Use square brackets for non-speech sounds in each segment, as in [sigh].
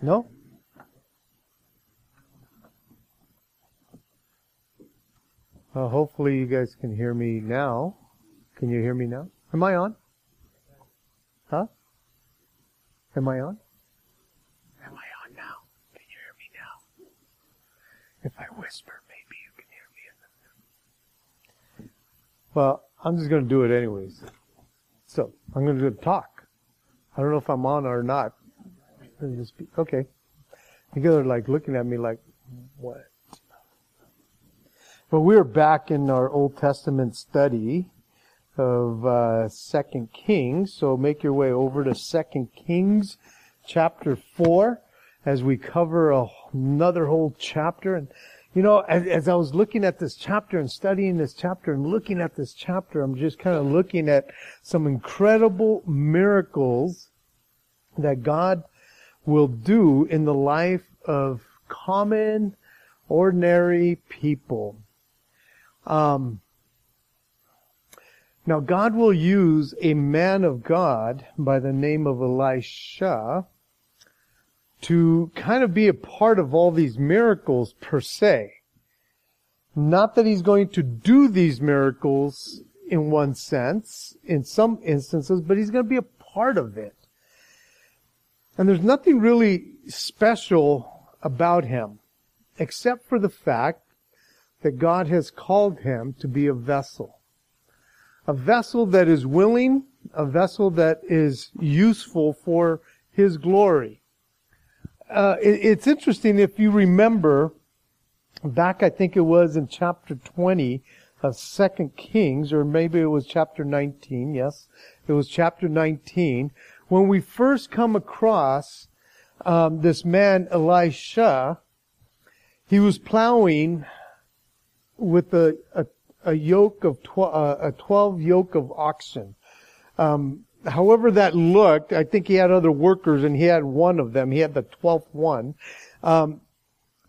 No? Hopefully you guys can hear me now. Can you hear me now? Am I on? Huh? Am I on? Am I on now? Can you hear me now? If I whisper, maybe you can hear me. Well, I'm just going to do it anyways. So, I'm going to talk. I don't know if I'm on or not. Okay. You guys are like looking at me like, what? But we're back in our Old Testament study of uh, Second Kings. So make your way over to Second Kings, chapter four, as we cover a, another whole chapter. And you know, as, as I was looking at this chapter and studying this chapter and looking at this chapter, I'm just kind of looking at some incredible miracles that God will do in the life of common, ordinary people. Um, now, God will use a man of God by the name of Elisha to kind of be a part of all these miracles per se. Not that he's going to do these miracles in one sense, in some instances, but he's going to be a part of it. And there's nothing really special about him, except for the fact that God has called him to be a vessel. A vessel that is willing, a vessel that is useful for his glory. Uh, it, it's interesting if you remember back, I think it was in chapter 20 of Second Kings, or maybe it was chapter 19. Yes, it was chapter 19 when we first come across um, this man Elisha, he was plowing with a, a, a yoke of tw- uh, a twelve yoke of oxen. Um, however that looked, I think he had other workers, and he had one of them. He had the twelfth one. Um,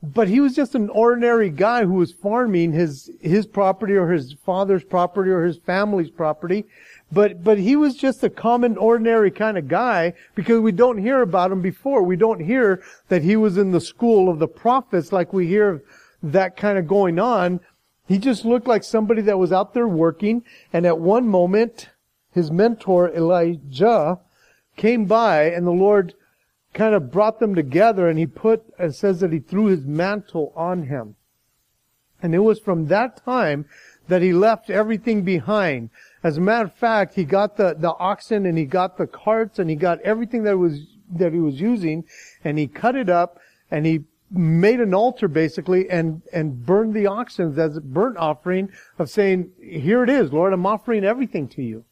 but he was just an ordinary guy who was farming his his property or his father's property or his family's property but, but he was just a common, ordinary kind of guy because we don't hear about him before. We don't hear that he was in the school of the prophets like we hear that kind of going on. He just looked like somebody that was out there working and at one moment, his mentor Elijah came by and the Lord kind of brought them together and he put, and says that he threw his mantle on him. And it was from that time that he left everything behind. As a matter of fact, he got the, the oxen and he got the carts and he got everything that was, that he was using and he cut it up and he made an altar basically and, and burned the oxen as a burnt offering of saying, here it is, Lord, I'm offering everything to you.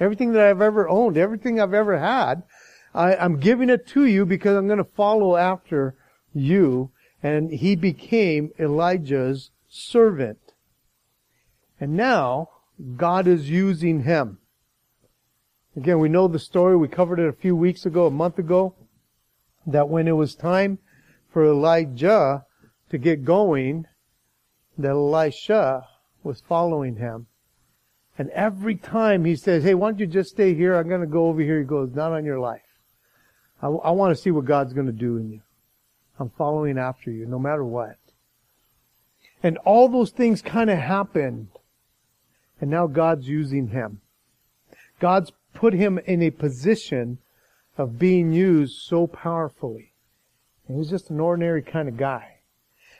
Everything that I've ever owned, everything I've ever had, I, I'm giving it to you because I'm going to follow after you. And he became Elijah's servant. And now, God is using him. Again, we know the story. We covered it a few weeks ago, a month ago, that when it was time for Elijah to get going, that Elisha was following him. And every time he says, hey, why don't you just stay here? I'm going to go over here. He goes, not on your life. I, I want to see what God's going to do in you. I'm following after you, no matter what. And all those things kind of happened and now God's using him. God's put him in a position of being used so powerfully. And he's just an ordinary kind of guy.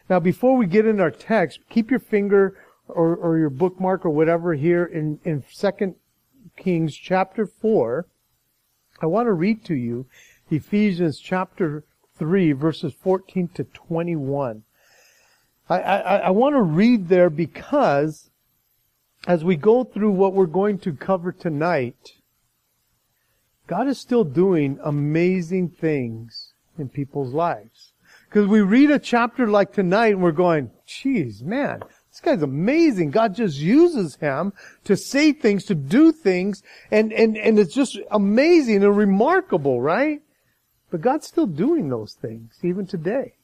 Now, before we get in our text, keep your finger or, or your bookmark or whatever here in, in 2 Kings chapter 4. I want to read to you Ephesians chapter 3 verses 14 to 21. I, I, I want to read there because as we go through what we're going to cover tonight, God is still doing amazing things in people's lives. Because we read a chapter like tonight and we're going, geez, man, this guy's amazing. God just uses him to say things, to do things, and, and, and it's just amazing and remarkable, right? But God's still doing those things, even today.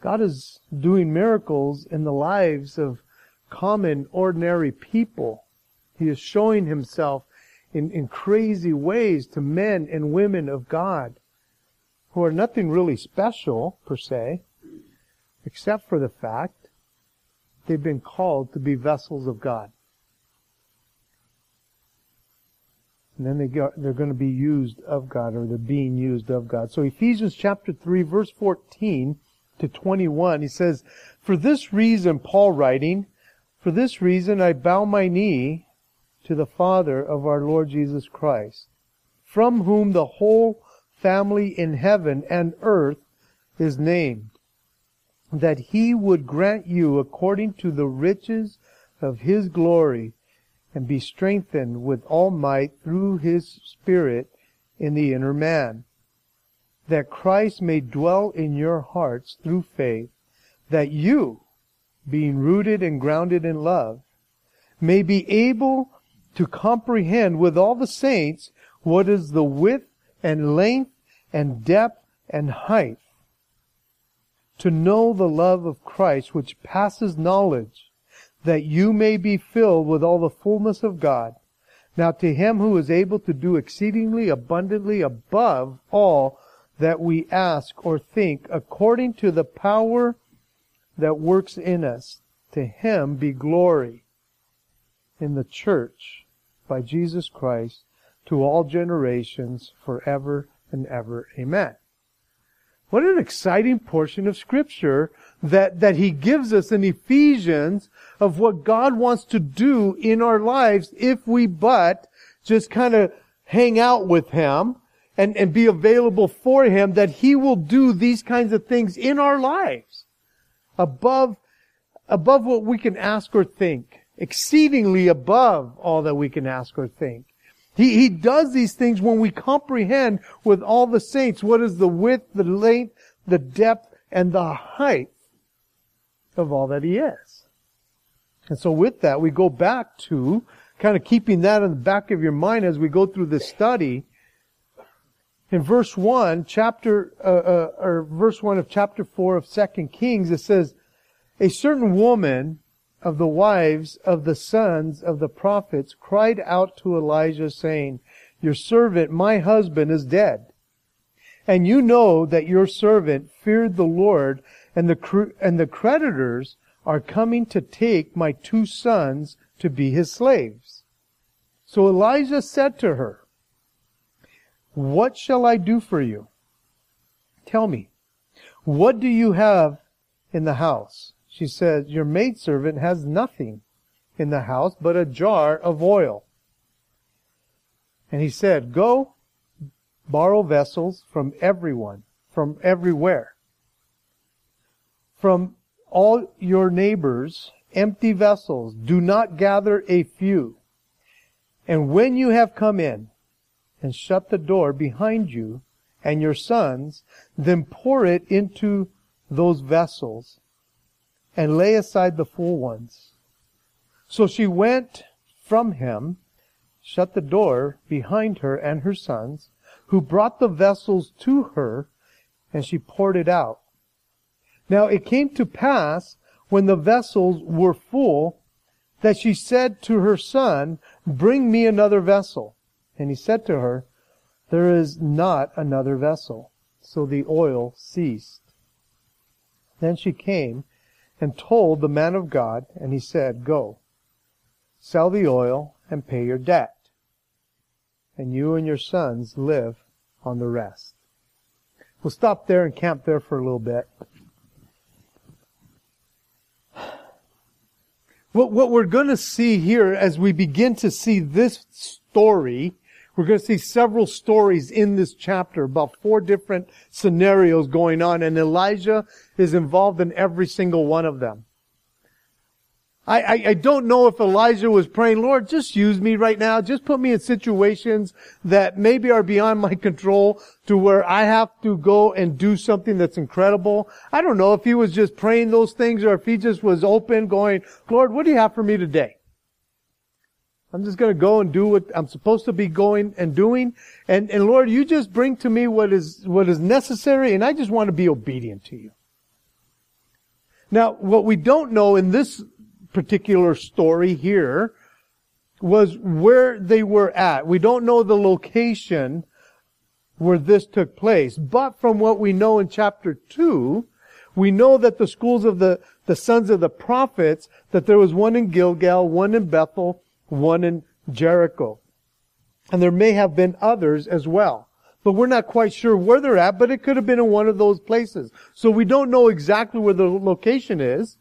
God is doing miracles in the lives of common, ordinary people. He is showing himself in, in crazy ways to men and women of God. who are nothing really special, per se, except for the fact they've been called to be vessels of God. And then they they're going to be used of God, or they're being used of God. So Ephesians chapter 3, verse 14 to 21, he says, For this reason, Paul writing, For this reason I bow my knee to the Father of our Lord Jesus Christ, from whom the whole family in heaven and earth is named, that he would grant you according to the riches of his glory and be strengthened with all might through his Spirit in the inner man, that Christ may dwell in your hearts through faith, that you, being rooted and grounded in love, may be able to comprehend with all the saints what is the width and length and depth and height, to know the love of Christ which passes knowledge, that you may be filled with all the fullness of God. Now to him who is able to do exceedingly abundantly above all that we ask or think, according to the power that works in us, to him be glory in the church by Jesus Christ to all generations forever and ever. Amen. What an exciting portion of scripture that, that he gives us in Ephesians of what God wants to do in our lives if we but just kind of hang out with him and, and be available for him that he will do these kinds of things in our lives above, above what we can ask or think, exceedingly above all that we can ask or think. He, he does these things when we comprehend with all the saints what is the width, the length, the depth, and the height of all that he is. And so with that, we go back to kind of keeping that in the back of your mind as we go through this study. In verse 1, chapter, uh, uh, or verse 1 of chapter 4 of 2 Kings, it says, A certain woman of the wives of the sons of the prophets cried out to Elijah saying, Your servant, my husband, is dead. And you know that your servant feared the Lord and the, and the creditors are coming to take my two sons to be his slaves. So Elijah said to her, What shall I do for you? Tell me, what do you have in the house? She said, Your maidservant has nothing in the house but a jar of oil. And he said, Go borrow vessels from everyone, from everywhere from all your neighbors empty vessels. Do not gather a few. And when you have come in and shut the door behind you and your sons, then pour it into those vessels and lay aside the full ones. So she went from him, shut the door behind her and her sons, who brought the vessels to her, and she poured it out. Now it came to pass when the vessels were full that she said to her son, Bring me another vessel. And he said to her, There is not another vessel. So the oil ceased. Then she came and told the man of God, and he said, Go, sell the oil and pay your debt, and you and your sons live on the rest. We'll stop there and camp there for a little bit. What, what we're going to see here as we begin to see this story, we're going to see several stories in this chapter about four different scenarios going on and Elijah is involved in every single one of them. I, I, I, don't know if Elijah was praying, Lord, just use me right now. Just put me in situations that maybe are beyond my control to where I have to go and do something that's incredible. I don't know if he was just praying those things or if he just was open going, Lord, what do you have for me today? I'm just going to go and do what I'm supposed to be going and doing. And, and Lord, you just bring to me what is, what is necessary and I just want to be obedient to you. Now, what we don't know in this particular story here was where they were at. We don't know the location where this took place. But from what we know in chapter 2, we know that the schools of the, the sons of the prophets, that there was one in Gilgal, one in Bethel, one in Jericho. And there may have been others as well. But we're not quite sure where they're at, but it could have been in one of those places. So we don't know exactly where the location is.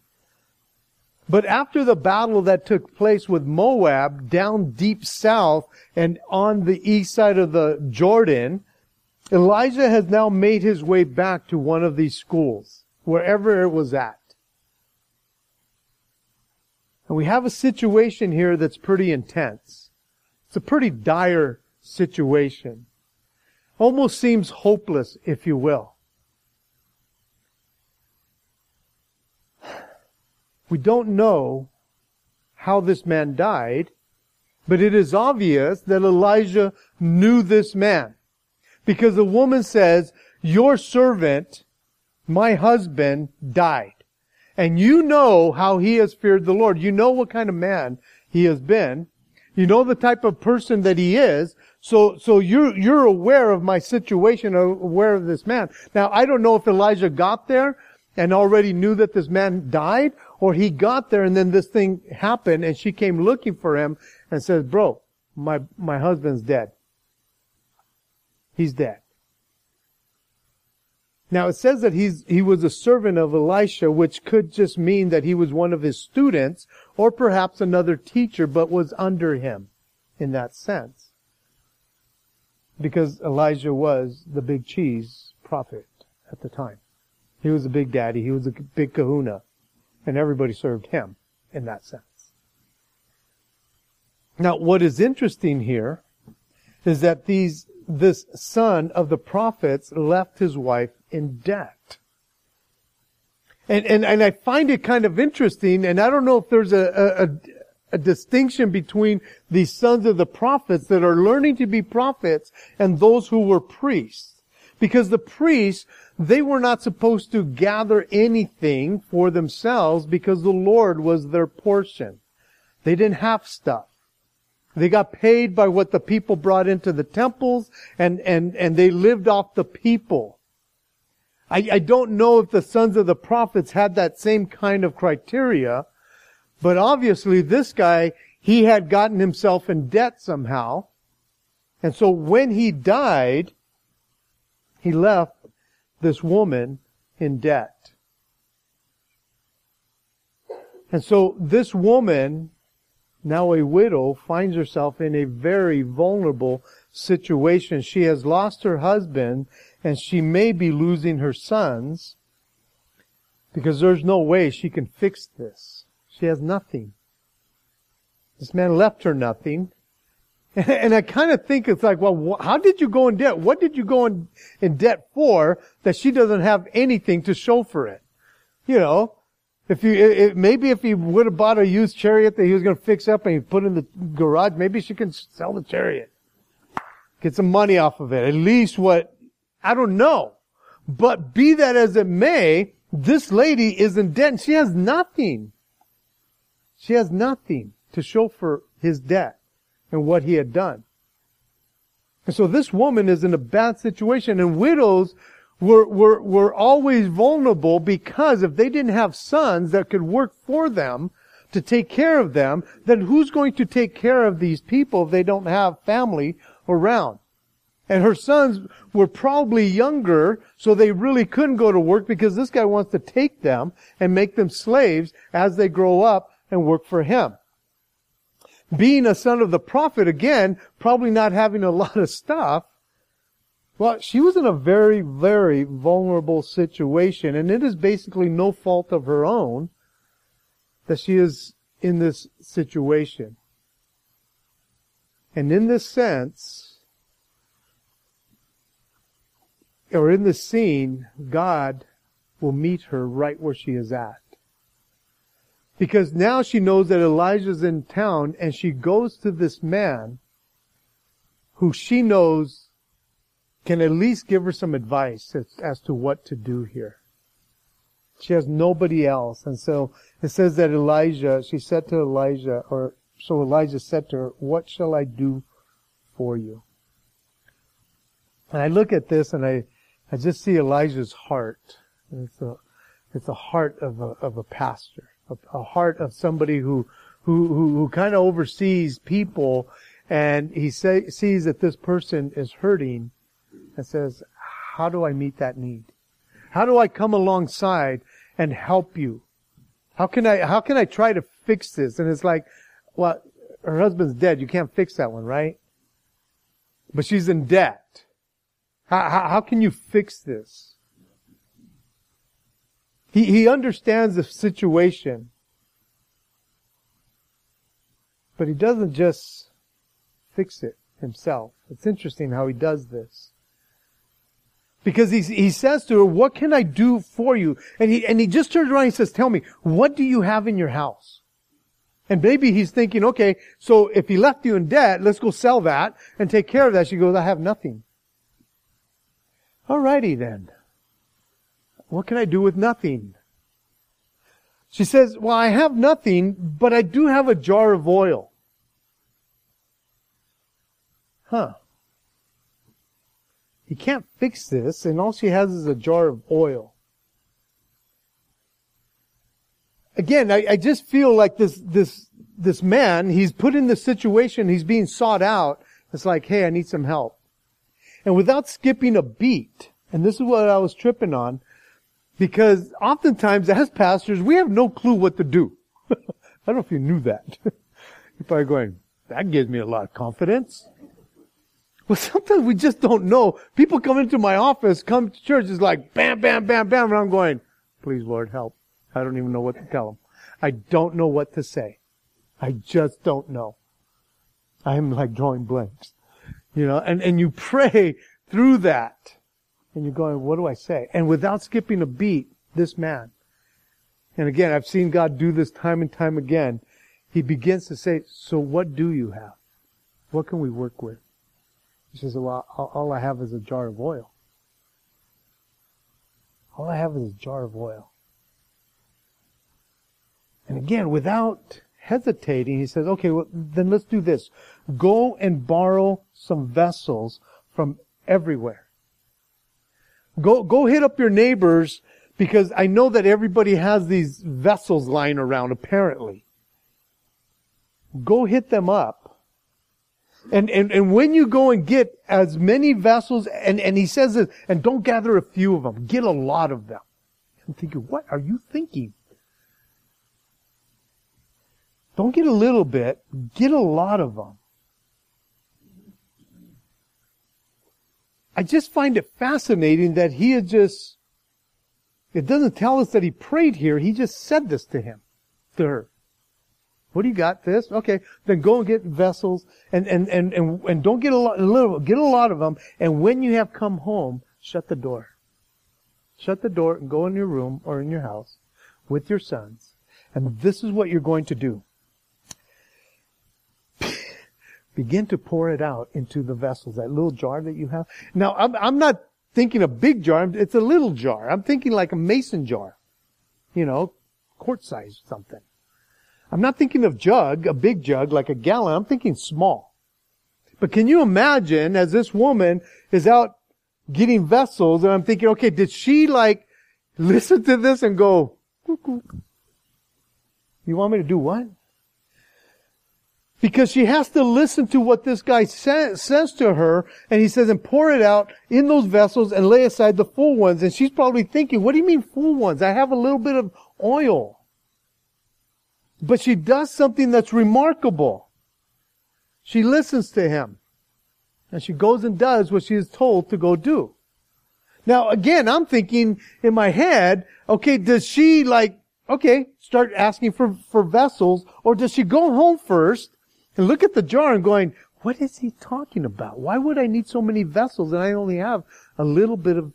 But after the battle that took place with Moab down deep south and on the east side of the Jordan, Elijah has now made his way back to one of these schools, wherever it was at. And we have a situation here that's pretty intense. It's a pretty dire situation. Almost seems hopeless, if you will. We don't know how this man died, but it is obvious that Elijah knew this man. Because the woman says, your servant, my husband, died. And you know how he has feared the Lord. You know what kind of man he has been. You know the type of person that he is. So, so you're, you're aware of my situation, aware of this man. Now, I don't know if Elijah got there and already knew that this man died, or he got there and then this thing happened and she came looking for him and says, bro, my, my husband's dead. He's dead. Now it says that he's, he was a servant of Elisha, which could just mean that he was one of his students or perhaps another teacher, but was under him in that sense. Because Elijah was the big cheese prophet at the time. He was a big daddy. He was a big kahuna. And everybody served him in that sense. Now, what is interesting here is that these this son of the prophets left his wife in debt. And, and, and I find it kind of interesting, and I don't know if there's a, a, a distinction between the sons of the prophets that are learning to be prophets and those who were priests. Because the priests, they were not supposed to gather anything for themselves because the Lord was their portion. They didn't have stuff. They got paid by what the people brought into the temples and, and, and they lived off the people. I, I don't know if the sons of the prophets had that same kind of criteria, but obviously this guy, he had gotten himself in debt somehow. And so when he died, he left this woman in debt. And so this woman now a widow, finds herself in a very vulnerable situation. She has lost her husband and she may be losing her sons because there's no way she can fix this. She has nothing. This man left her nothing. [laughs] And I kind of think it's like, well, how did you go in debt? What did you go in, in debt for that she doesn't have anything to show for it? You know, if you, it, maybe if he would have bought a used chariot that he was going to fix up and he put in the garage, maybe she can sell the chariot. Get some money off of it. At least what, I don't know. But be that as it may, this lady is in debt she has nothing. She has nothing to show for his debt and what he had done. And so this woman is in a bad situation and widows were, were, were always vulnerable because if they didn't have sons that could work for them to take care of them, then who's going to take care of these people if they don't have family around? And her sons were probably younger, so they really couldn't go to work because this guy wants to take them and make them slaves as they grow up and work for him. Being a son of the prophet, again, probably not having a lot of stuff, well, she was in a very, very vulnerable situation, and it is basically no fault of her own that she is in this situation. And in this sense, or in this scene, God will meet her right where she is at. Because now she knows that Elijah's in town and she goes to this man who she knows can at least give her some advice as, as to what to do here. She has nobody else. And so it says that Elijah, she said to Elijah, or so Elijah said to her, what shall I do for you? And I look at this and I, I just see Elijah's heart. It's a, it's a heart of a, of a pastor, a, a heart of somebody who, who, who, who kind of oversees people and he say, sees that this person is hurting and says, how do I meet that need? How do I come alongside and help you? How can I, how can I try to fix this? And it's like, well, her husband's dead. You can't fix that one, right? But she's in debt. How, how, how can you fix this? He, he understands the situation. But he doesn't just fix it himself. It's interesting how he does this. Because he, he says to her, what can I do for you? And he, and he just turns around and says, tell me, what do you have in your house? And maybe he's thinking, okay, so if he left you in debt, let's go sell that and take care of that. She goes, I have nothing. Alrighty then. What can I do with nothing? She says, well, I have nothing, but I do have a jar of oil. Huh. He can't fix this, and all she has is a jar of oil. Again, I, I just feel like this, this, this man, he's put in this situation, he's being sought out. It's like, hey, I need some help. And without skipping a beat, and this is what I was tripping on, because oftentimes as pastors, we have no clue what to do. [laughs] I don't know if you knew that. You're probably going, that gives me a lot of confidence. Well, [laughs] sometimes we just don't know. People come into my office, come to church, it's like bam, bam, bam, bam, and I'm going, please Lord help. I don't even know what to tell them. I don't know what to say. I just don't know. I'm like drawing blanks. You know, and, and you pray through that. And you're going, what do I say? And without skipping a beat, this man, and again, I've seen God do this time and time again, he begins to say, so what do you have? What can we work with? He says, well, all I have is a jar of oil. All I have is a jar of oil. And again, without hesitating, he says, okay, well, then let's do this. Go and borrow some vessels from everywhere. Go, go hit up your neighbors because I know that everybody has these vessels lying around apparently. Go hit them up and, and, and when you go and get as many vessels, and, and he says this, and don't gather a few of them, get a lot of them. I'm thinking, what are you thinking? Don't get a little bit, get a lot of them. I just find it fascinating that he had just, it doesn't tell us that he prayed here, he just said this to him, to her. What do you got? This? Okay. Then go and get vessels and, and, and, and, and don't get a lot, a little, get a lot of them. And when you have come home, shut the door. Shut the door and go in your room or in your house with your sons. And this is what you're going to do. [laughs] Begin to pour it out into the vessels, that little jar that you have. Now, I'm, I'm not thinking a big jar. It's a little jar. I'm thinking like a mason jar. You know, quart size something. I'm not thinking of jug, a big jug like a gallon. I'm thinking small. But can you imagine as this woman is out getting vessels and I'm thinking, okay, did she like listen to this and go, you want me to do what? Because she has to listen to what this guy sa- says to her, and he says, and pour it out in those vessels and lay aside the full ones. And she's probably thinking, what do you mean full ones? I have a little bit of oil. But she does something that's remarkable. She listens to him. And she goes and does what she is told to go do. Now again, I'm thinking in my head, okay, does she like, okay, start asking for, for vessels, or does she go home first and look at the jar and going, what is he talking about? Why would I need so many vessels and I only have a little bit of,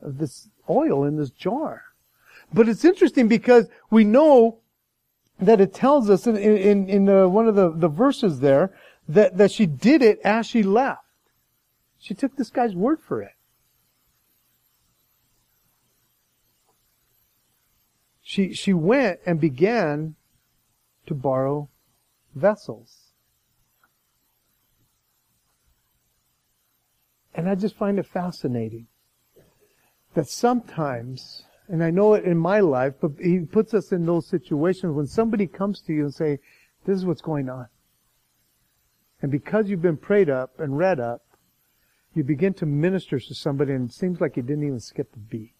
of this oil in this jar? But it's interesting because we know that it tells us in, in, in one of the, the verses there that, that she did it as she left. She took this guy's word for it. She, she went and began to borrow vessels. And I just find it fascinating that sometimes, and I know it in my life, but he puts us in those situations when somebody comes to you and say, this is what's going on. And because you've been prayed up and read up, you begin to minister to somebody and it seems like you didn't even skip a beat.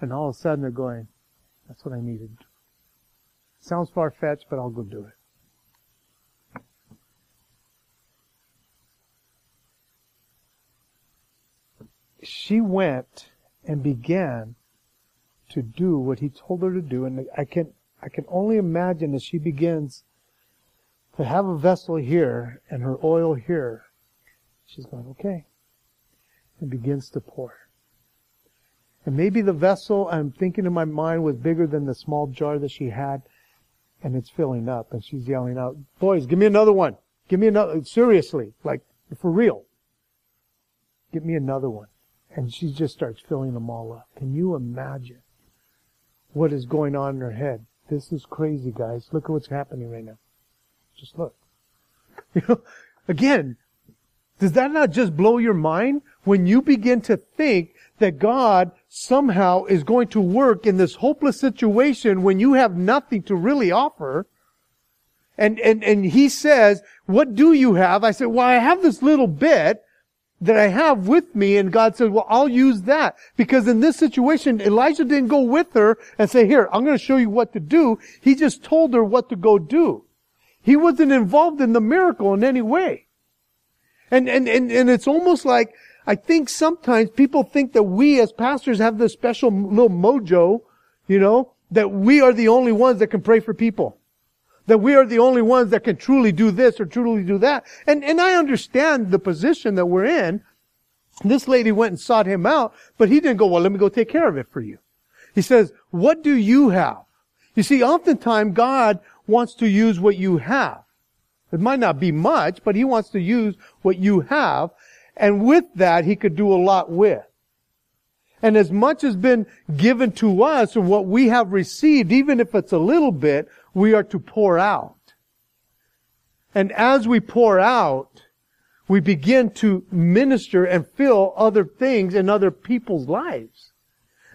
And all of a sudden they're going, that's what I needed. Sounds far fetched, but I'll go do it. She went and began to do what he told her to do. And I can, I can only imagine as she begins to have a vessel here and her oil here, she's going, okay, and begins to pour. And maybe the vessel, I'm thinking in my mind, was bigger than the small jar that she had, and it's filling up, and she's yelling out, boys, give me another one. Give me another, seriously, like, for real. Give me another one. And she just starts filling them all up. Can you imagine what is going on in her head? This is crazy, guys. Look at what's happening right now. Just look. [laughs] You know, again, does that not just blow your mind when you begin to think that God somehow is going to work in this hopeless situation when you have nothing to really offer? And, and, and he says, what do you have? I said, well, I have this little bit that I have with me. And God said, well, I'll use that. Because in this situation, Elijah didn't go with her and say, here, I'm going to show you what to do. He just told her what to go do. He wasn't involved in the miracle in any way. And, and, and, and it's almost like, I think sometimes people think that we as pastors have this special little mojo, you know, that we are the only ones that can pray for people. That we are the only ones that can truly do this or truly do that. And, and I understand the position that we're in. This lady went and sought him out, but he didn't go, well, let me go take care of it for you. He says, what do you have? You see, oftentimes God wants to use what you have. It might not be much, but he wants to use what you have. And with that, he could do a lot with. And as much has been given to us and what we have received, even if it's a little bit, we are to pour out. And as we pour out, we begin to minister and fill other things in other people's lives.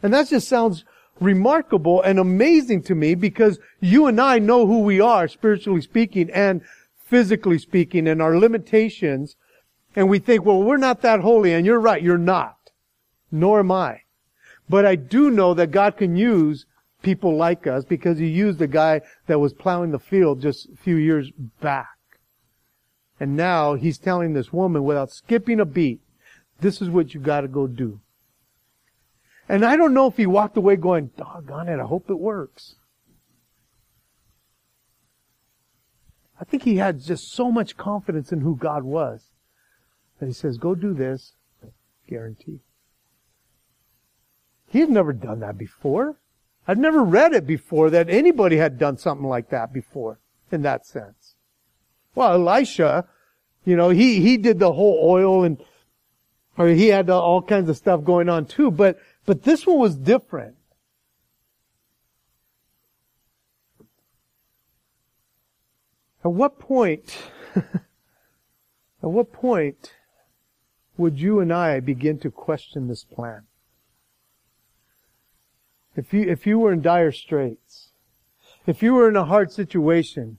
And that just sounds remarkable and amazing to me because you and I know who we are, spiritually speaking and physically speaking, and our limitations. And we think, well, we're not that holy. And you're right, you're not. Nor am I. But I do know that God can use people like us because He used a guy that was plowing the field just a few years back. And now He's telling this woman without skipping a beat, this is what you gotta go do. And I don't know if he walked away going, doggone it, I hope it works. I think he had just so much confidence in who God was that he says, go do this, guarantee. He had never done that before. I've never read it before that anybody had done something like that before in that sense. Well, Elisha, you know, he, he did the whole oil and, or he had all kinds of stuff going on too, but but this one was different. At what point, [laughs] at what point would you and I begin to question this plan? If you, if you were in dire straits, if you were in a hard situation,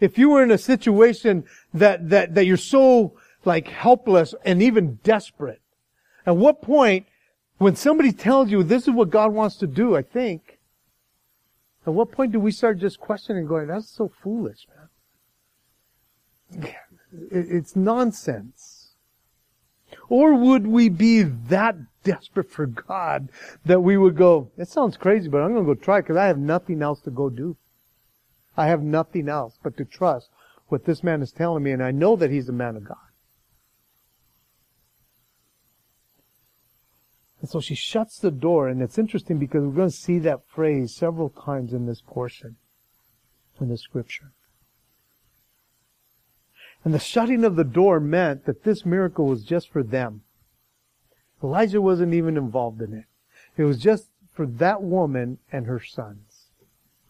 if you were in a situation that, that, that you're so like helpless and even desperate, at what point when somebody tells you this is what God wants to do, I think, at what point do we start just questioning going, that's so foolish, man? It's nonsense. Or would we be that desperate for God that we would go, it sounds crazy, but I'm going to go try because I have nothing else to go do. I have nothing else but to trust what this man is telling me and I know that he's a man of God. And so she shuts the door, and it's interesting because we're going to see that phrase several times in this portion, in the scripture. And the shutting of the door meant that this miracle was just for them. Elijah wasn't even involved in it. It was just for that woman and her sons.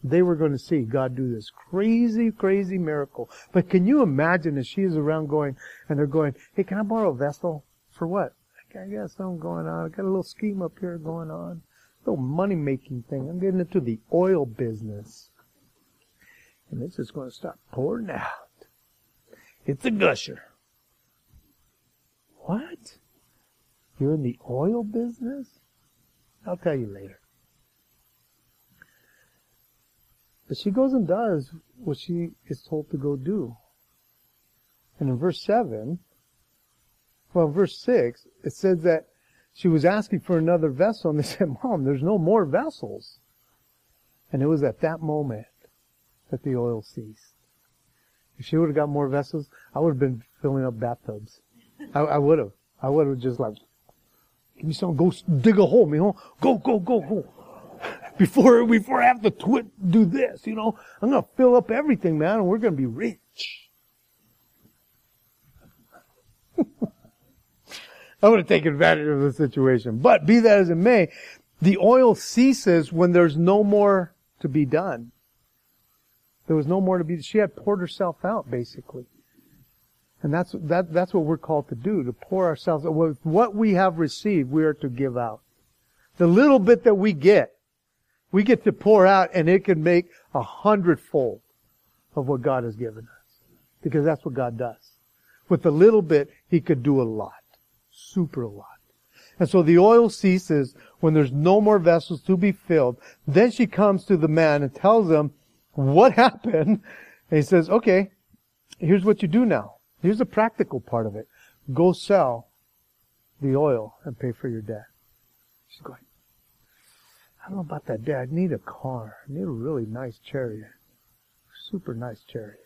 they were going to see God do this crazy, crazy miracle. But can you imagine as she is around going, and they're going, hey, can I borrow a vessel? For what? I got something going on. I got a little scheme up here going on. A little money making thing. I'm getting into the oil business. And it's just going to start pouring out. It's a gusher. What? You're in the oil business? I'll tell you later. But she goes and does what she is told to go do. And in verse 7, well, verse 6, it says that she was asking for another vessel, and they [laughs] said, Mom, there's no more vessels. And it was at that moment that the oil ceased. If she would have got more vessels, I would have been filling up bathtubs. I, I would have. I would have just like, give me some, go dig a hole, know, Go, go, go, go. Before, before I have to twit, do this, you know. I'm gonna fill up everything, man, and we're gonna be rich. [laughs] I would have taken advantage of the situation. But be that as it may, the oil ceases when there's no more to be done. There was no more to be, she had poured herself out, basically. And that's, that, that's what we're called to do, to pour ourselves, with what we have received, we are to give out. The little bit that we get, we get to pour out and it can make a hundredfold of what God has given us. Because that's what God does. With a little bit, He could do a lot super a lot. And so the oil ceases when there's no more vessels to be filled. Then she comes to the man and tells him what happened. And he says, okay, here's what you do now. Here's the practical part of it. Go sell the oil and pay for your debt. She's going, I don't know about that debt. I need a car. I need a really nice chariot. Super nice chariot.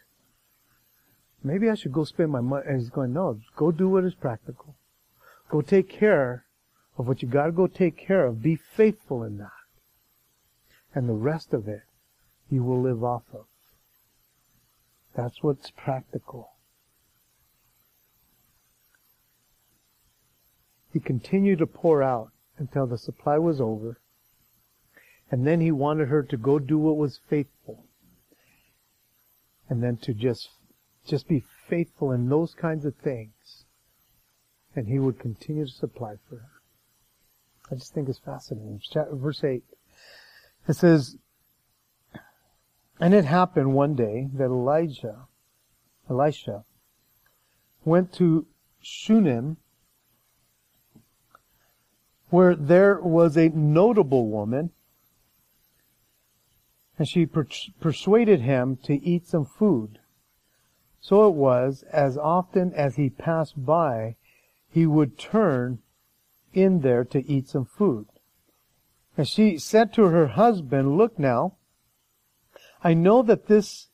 Maybe I should go spend my money. And he's going, no, go do what is practical. Go take care of what you got to go take care of. Be faithful in that. And the rest of it, you will live off of. That's what's practical. He continued to pour out until the supply was over. And then he wanted her to go do what was faithful. And then to just, just be faithful in those kinds of things and he would continue to supply for her. I just think it's fascinating. Verse 8. It says, And it happened one day that Elijah, Elisha, went to Shunem, where there was a notable woman, and she per- persuaded him to eat some food. So it was, as often as he passed by, he would turn in there to eat some food. And she said to her husband, Look now, I know that this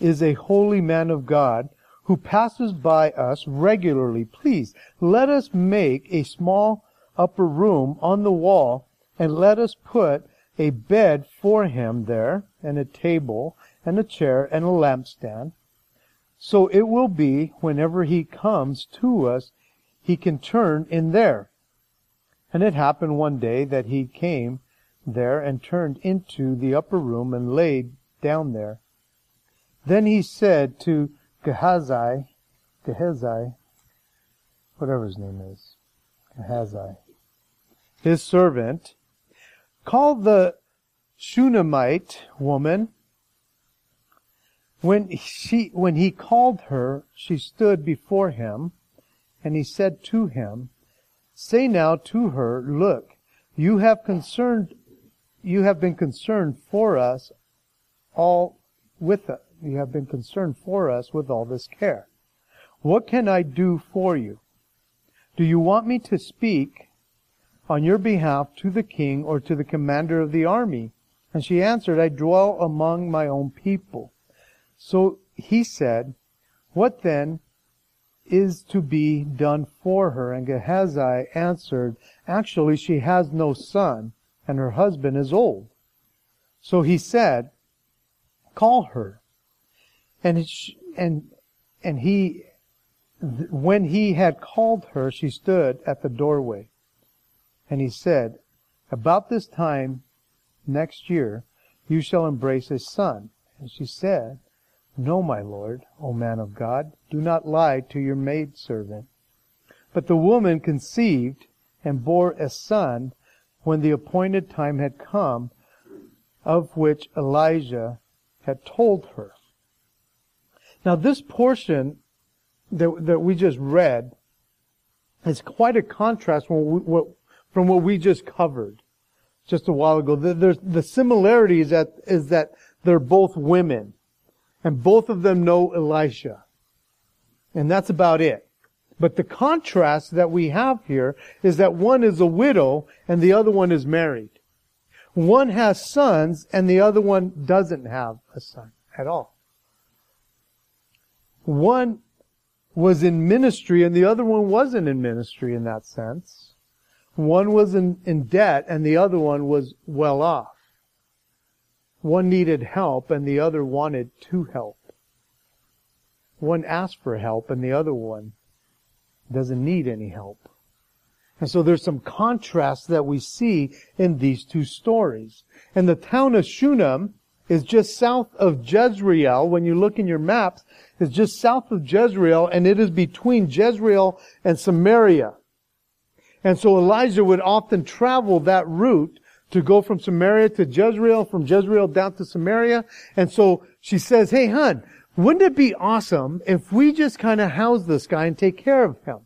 is a holy man of God who passes by us regularly. Please, let us make a small upper room on the wall and let us put a bed for him there and a table and a chair and a lampstand. So it will be whenever he comes to us, he can turn in there. And it happened one day that he came there and turned into the upper room and laid down there. Then he said to Gehazi, Gehazi, whatever his name is, Gehazi, his servant, call the Shunammite woman. When she, when he called her, she stood before him. And he said to him, Say now to her, Look, you have concerned, you have been concerned for us all with us. You have been concerned for us with all this care. What can I do for you? Do you want me to speak on your behalf to the king or to the commander of the army? And she answered, I dwell among my own people. So he said, What then is to be done for her? And Gehazi answered, Actually, she has no son, and her husband is old. So he said, Call her. And, it, and, and he, when he had called her, she stood at the doorway. And he said, About this time next year, you shall embrace a son. And she said, No, my lord, O man of God, do not lie to your maidservant. But the woman conceived and bore a son when the appointed time had come, of which Elijah had told her. Now this portion that, that we just read is quite a contrast from what, we, from what we just covered just a while ago. The, the similarity is that, is that they're both women. And both of them know Elisha. And that's about it. But the contrast that we have here is that one is a widow and the other one is married. One has sons and the other one doesn't have a son at all. One was in ministry and the other one wasn't in ministry in that sense. One was in, in debt and the other one was well off. One needed help and the other wanted to help. One asked for help and the other one doesn't need any help. And so there's some contrast that we see in these two stories. And the town of Shunem is just south of Jezreel. When you look in your maps, is just south of Jezreel and it is between Jezreel and Samaria. And so Elijah would often travel that route to go from Samaria to Jezreel, from Jezreel down to Samaria. And so she says, hey, hun, wouldn't it be awesome if we just kind of house this guy and take care of him?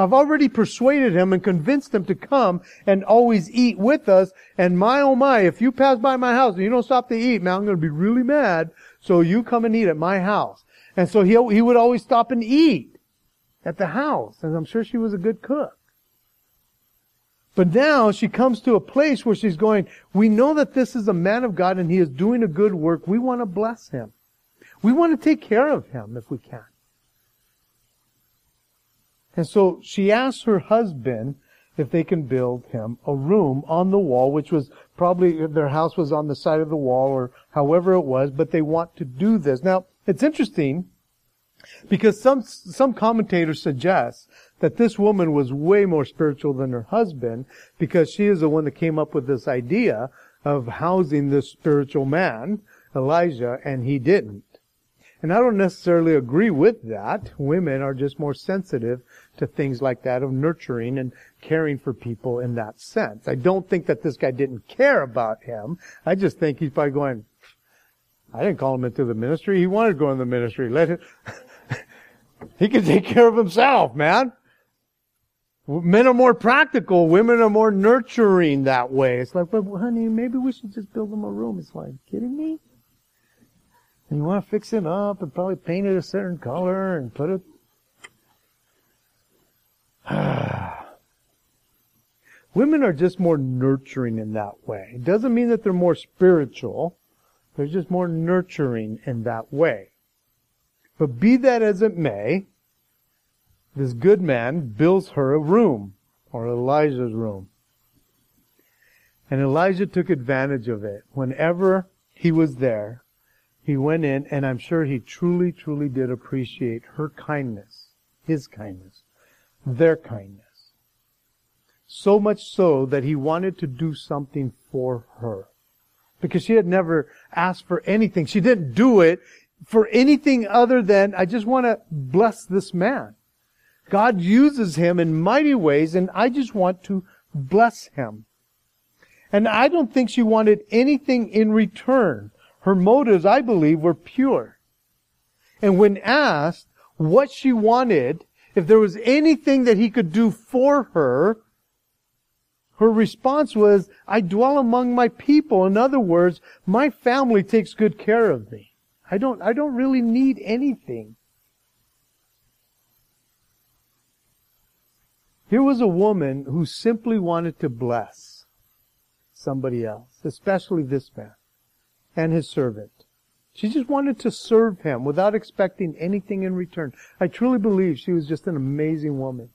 I've already persuaded him and convinced him to come and always eat with us. And my oh my, if you pass by my house and you don't stop to eat, man, I'm going to be really mad. So you come and eat at my house. And so he, he would always stop and eat at the house. And I'm sure she was a good cook. But now she comes to a place where she's going, we know that this is a man of God and he is doing a good work. We want to bless him. We want to take care of him if we can. And so she asks her husband if they can build him a room on the wall, which was probably their house was on the side of the wall or however it was, but they want to do this. Now, it's interesting because some, some commentators suggest that this woman was way more spiritual than her husband because she is the one that came up with this idea of housing this spiritual man, Elijah, and he didn't. And I don't necessarily agree with that. Women are just more sensitive to things like that of nurturing and caring for people in that sense. I don't think that this guy didn't care about him. I just think he's probably going, I didn't call him into the ministry. He wanted to go in the ministry. Let him, [laughs] he can take care of himself, man. Men are more practical. Women are more nurturing that way. It's like, well, honey, maybe we should just build them a room. It's like, kidding me? And you want to fix it up and probably paint it a certain color and put it. [sighs] Women are just more nurturing in that way. It doesn't mean that they're more spiritual. They're just more nurturing in that way. But be that as it may, this good man builds her a room, or Elijah's room. And Elijah took advantage of it. Whenever he was there, he went in, and I'm sure he truly, truly did appreciate her kindness, his kindness, their kindness. So much so that he wanted to do something for her. Because she had never asked for anything. She didn't do it for anything other than, I just want to bless this man. God uses him in mighty ways and I just want to bless him. And I don't think she wanted anything in return. Her motives, I believe, were pure. And when asked what she wanted, if there was anything that he could do for her, her response was, I dwell among my people. In other words, my family takes good care of me. I don't, I don't really need anything. Here was a woman who simply wanted to bless somebody else, especially this man and his servant. She just wanted to serve him without expecting anything in return. I truly believe she was just an amazing woman.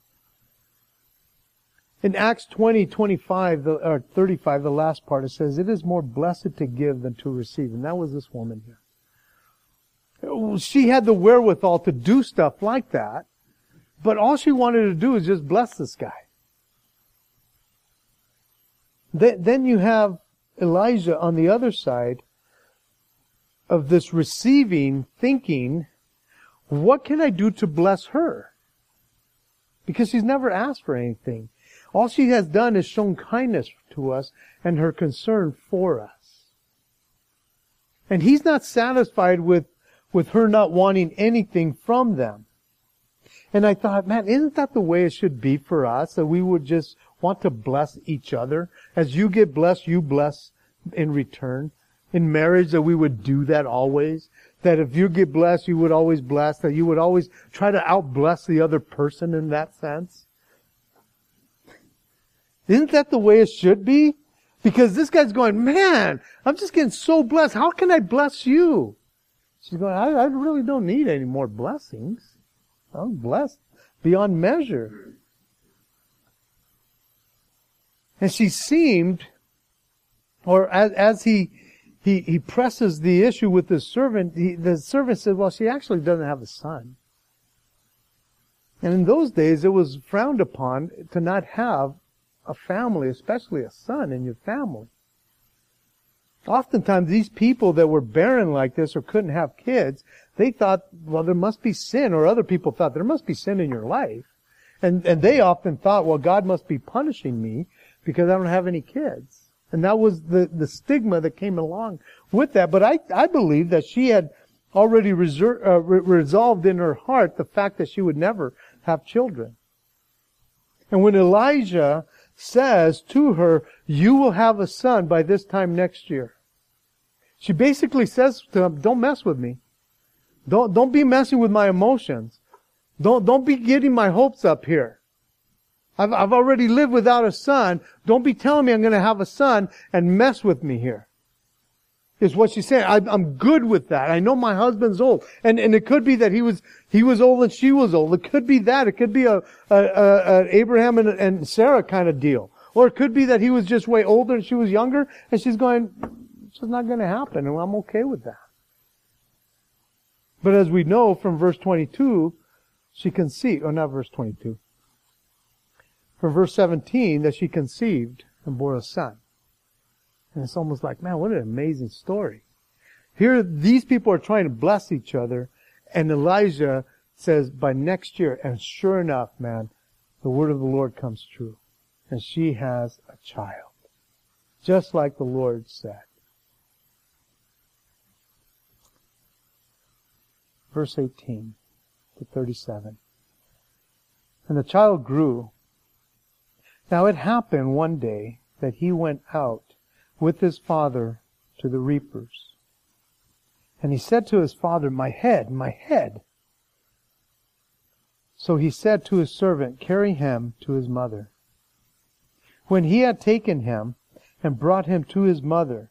In Acts 20, 25, or 35, the last part, it says, it is more blessed to give than to receive. And that was this woman here. She had the wherewithal to do stuff like that. But all she wanted to do is just bless this guy. Then you have Elijah on the other side of this receiving, thinking, what can I do to bless her? Because she's never asked for anything. All she has done is shown kindness to us and her concern for us. And he's not satisfied with, with her not wanting anything from them. And I thought, man, isn't that the way it should be for us? That we would just want to bless each other. As you get blessed, you bless in return. In marriage, that we would do that always. That if you get blessed, you would always bless. That you would always try to outbless the other person in that sense. Isn't that the way it should be? Because this guy's going, man, I'm just getting so blessed. How can I bless you? She's going, I, I really don't need any more blessings. I'm blessed beyond measure. And she seemed, or as, as he, he, he presses the issue with the servant, he, the servant said, well, she actually doesn't have a son. And in those days, it was frowned upon to not have a family, especially a son in your family. Oftentimes these people that were barren like this or couldn't have kids, they thought, well, there must be sin, or other people thought there must be sin in your life. And, and they often thought, well, God must be punishing me because I don't have any kids. And that was the, the stigma that came along with that. But I, I believe that she had already reser- uh, re- resolved in her heart the fact that she would never have children. And when Elijah says to her, you will have a son by this time next year. She basically says to him, don't mess with me. Don't, don't be messing with my emotions. Don't, don't be getting my hopes up here. I've, I've already lived without a son. Don't be telling me I'm going to have a son and mess with me here. Is what she's saying. I, I'm good with that. I know my husband's old. And, and it could be that he was, he was old and she was old. It could be that. It could be a, a, a, a Abraham and, and Sarah kind of deal. Or it could be that he was just way older and she was younger and she's going, it's not going to happen and I'm okay with that. But as we know from verse 22, she conceived, or not verse 22, from verse 17 that she conceived and bore a son. And it's almost like, man, what an amazing story. Here, these people are trying to bless each other, and Elijah says, by next year, and sure enough, man, the word of the Lord comes true. And she has a child. Just like the Lord said. Verse 18 to 37. And the child grew now it happened one day that he went out with his father to the reapers. And he said to his father, My head, my head. So he said to his servant, Carry him to his mother. When he had taken him and brought him to his mother,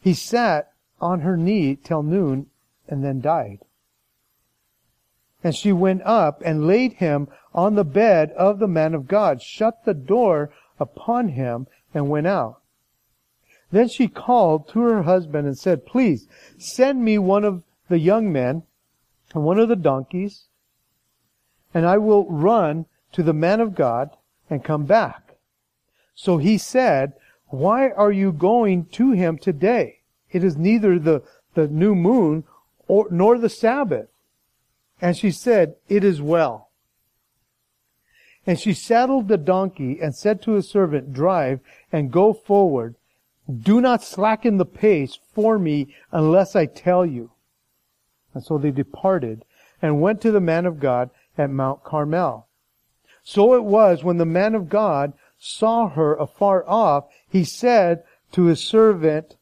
he sat on her knee till noon and then died. And she went up and laid him on the bed of the man of God, shut the door upon him, and went out. Then she called to her husband and said, Please send me one of the young men and one of the donkeys, and I will run to the man of God and come back. So he said, Why are you going to him today? It is neither the, the new moon or, nor the Sabbath. And she said, It is well. And she saddled the donkey and said to his servant, Drive and go forward. Do not slacken the pace for me unless I tell you. And so they departed and went to the man of God at Mount Carmel. So it was when the man of God saw her afar off, he said to his servant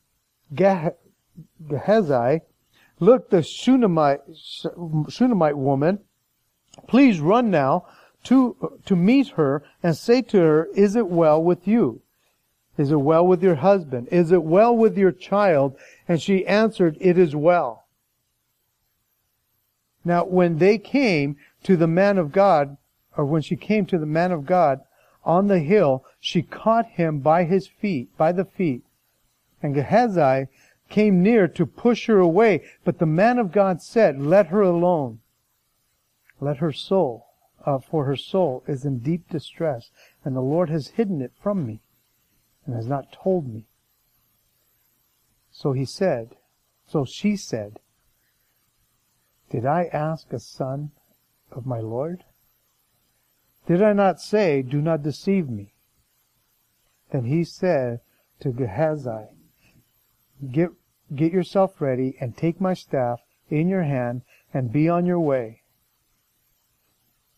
Gehazi, Look, the Shunammite, Shunammite woman, please run now to, to meet her and say to her, is it well with you? Is it well with your husband? Is it well with your child? And she answered, it is well. Now, when they came to the man of God, or when she came to the man of God on the hill, she caught him by his feet, by the feet. And Gehazi came near to push her away, but the man of God said, let her alone. Let her soul, uh, for her soul is in deep distress, and the Lord has hidden it from me, and has not told me. So he said, So she said, Did I ask a son of my Lord? Did I not say, Do not deceive me? Then he said to Gehazi, Get, get yourself ready and take my staff in your hand and be on your way.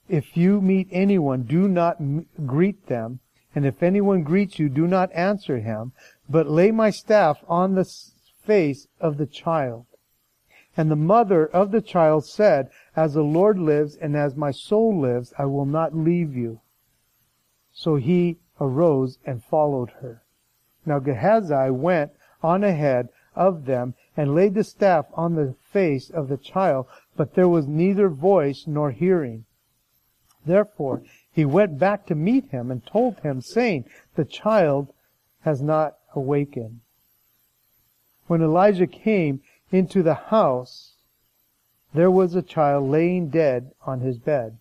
If you meet anyone, do not greet them, and if anyone greets you, do not answer him, but lay my staff on the face of the child. And the mother of the child said, As the Lord lives and as my soul lives, I will not leave you. So he arose and followed her. Now Gehazi went on ahead of them and laid the staff on the face of the child, but there was neither voice nor hearing. Therefore he went back to meet him and told him, saying, The child has not awakened. When Elijah came into the house, there was a child laying dead on his bed.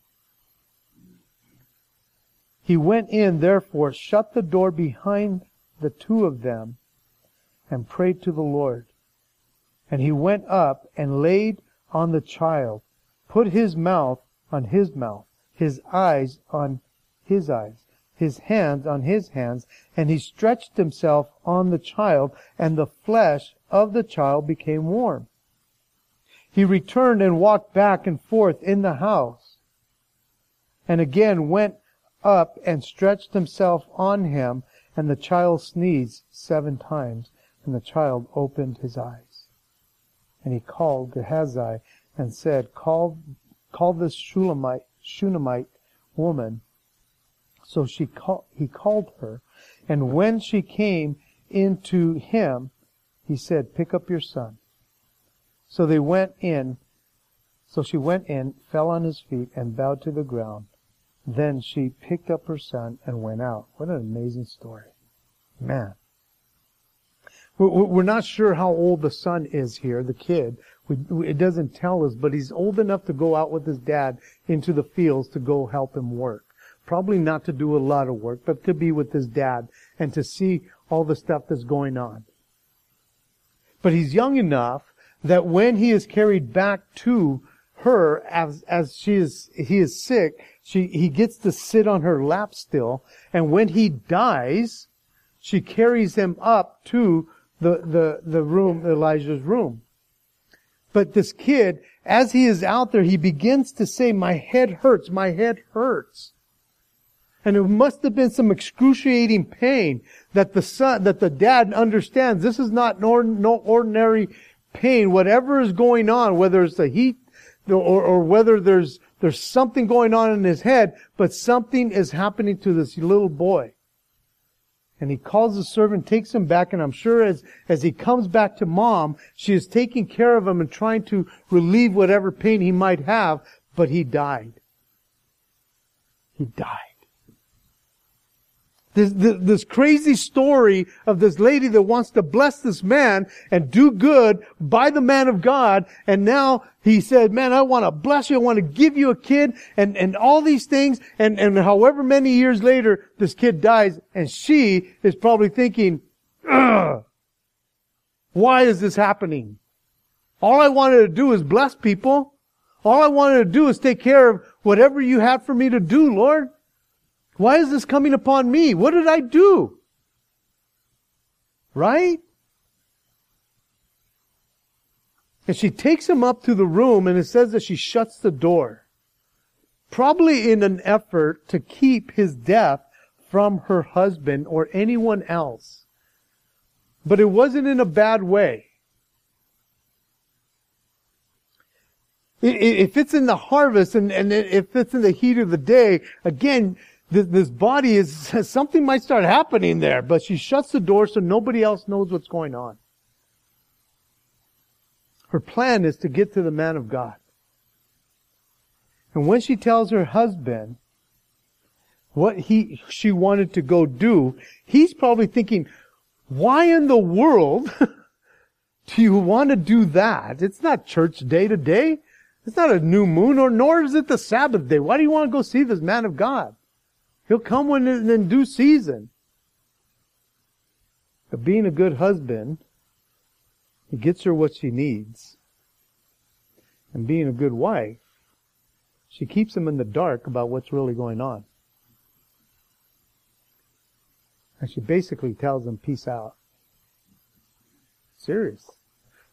He went in, therefore, shut the door behind the two of them, and prayed to the Lord. And he went up and laid on the child, put his mouth on his mouth, his eyes on his eyes, his hands on his hands, and he stretched himself on the child, and the flesh of the child became warm. He returned and walked back and forth in the house, and again went up and stretched himself on him, and the child sneezed seven times, and the child opened his eyes. And he called Gehazi and said, Call, call this Shulamite, Shunammite woman. So she call, he called her, and when she came into him, he said, Pick up your son. So they went in. So she went in, fell on his feet, and bowed to the ground. Then she picked up her son and went out. What an amazing story. Man. We're not sure how old the son is here, the kid. It doesn't tell us, but he's old enough to go out with his dad into the fields to go help him work. Probably not to do a lot of work, but to be with his dad and to see all the stuff that's going on. But he's young enough that when he is carried back to her as, as she is, he is sick, she, he gets to sit on her lap still. And when he dies, she carries him up to the, the, the room, Elijah's room. But this kid, as he is out there, he begins to say, my head hurts, my head hurts. And it must have been some excruciating pain that the son, that the dad understands this is not no ordinary pain. Whatever is going on, whether it's the heat or, or whether there's there's something going on in his head, but something is happening to this little boy. And he calls the servant, takes him back, and I'm sure as, as he comes back to mom, she is taking care of him and trying to relieve whatever pain he might have, but he died. He died. This, this, this, crazy story of this lady that wants to bless this man and do good by the man of God. And now he said, man, I want to bless you. I want to give you a kid and, and all these things. And, and however many years later, this kid dies and she is probably thinking, why is this happening? All I wanted to do is bless people. All I wanted to do is take care of whatever you had for me to do, Lord. Why is this coming upon me? What did I do? Right? And she takes him up to the room and it says that she shuts the door. Probably in an effort to keep his death from her husband or anyone else. But it wasn't in a bad way. If it's in the harvest and, and if it's in the heat of the day, again, this, this body is, [laughs] something might start happening there, but she shuts the door so nobody else knows what's going on. Her plan is to get to the man of God. And when she tells her husband what he, she wanted to go do, he's probably thinking, why in the world [laughs] do you want to do that? It's not church day to day. It's not a new moon or nor is it the Sabbath day. Why do you want to go see this man of God? He'll come when in due season. But being a good husband, He gets her what she needs. And being a good wife, she keeps him in the dark about what's really going on. And she basically tells him, peace out. Serious.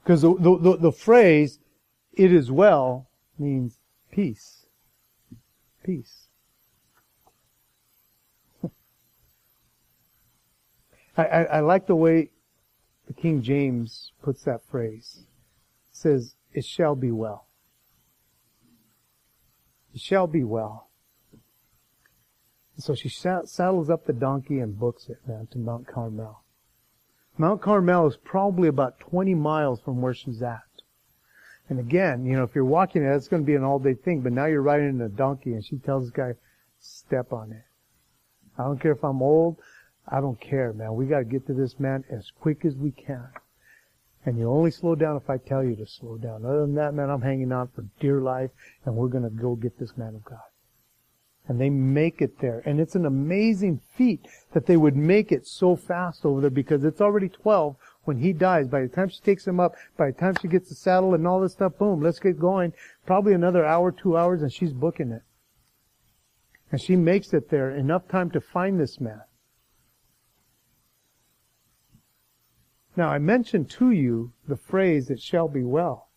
Because the, the, the, the phrase, it is well, means peace. Peace. I, I, I, like the way the King James puts that phrase. It says, it shall be well. It shall be well. So she saddles up the donkey and books it, man, to Mount Carmel. Mount Carmel is probably about 20 miles from where she's at. And again, you know, if you're walking it, it's going to be an all-day thing, but now you're riding a donkey and she tells this guy, step on it. I don't care if I'm old. I don't care, man. We got to get to this man as quick as we can. And you only slow down if I tell you to slow down. Other than that, man, I'm hanging on for dear life and we're going to go get this man of God. And they make it there. And it's an amazing feat that they would make it so fast over there because it's already 12 when he dies. By the time she takes him up, by the time she gets the saddle and all this stuff, boom, let's get going. Probably another hour, two hours, and she's booking it. And she makes it there enough time to find this man. Now, I mentioned to you the phrase, it shall be well.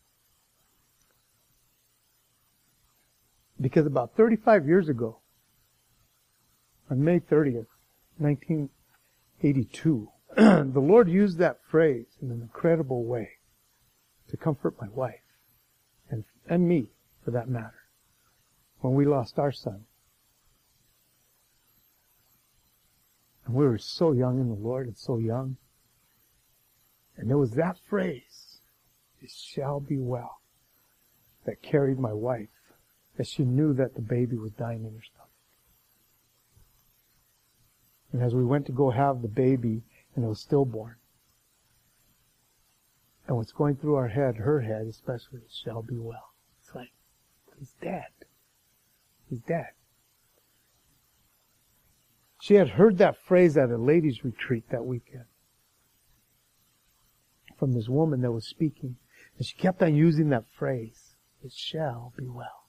Because about 35 years ago, on May 30th, 1982, [clears throat] the Lord used that phrase in an incredible way to comfort my wife and, and me, for that matter, when we lost our son. And we were so young in the Lord and so young. And there was that phrase, it shall be well, that carried my wife as she knew that the baby was dying in her stomach. And as we went to go have the baby, and it was stillborn, and what's going through our head, her head especially, it shall be well. It's like, he's dead. He's dead. She had heard that phrase at a ladies' retreat that weekend from this woman that was speaking. And she kept on using that phrase, it shall be well.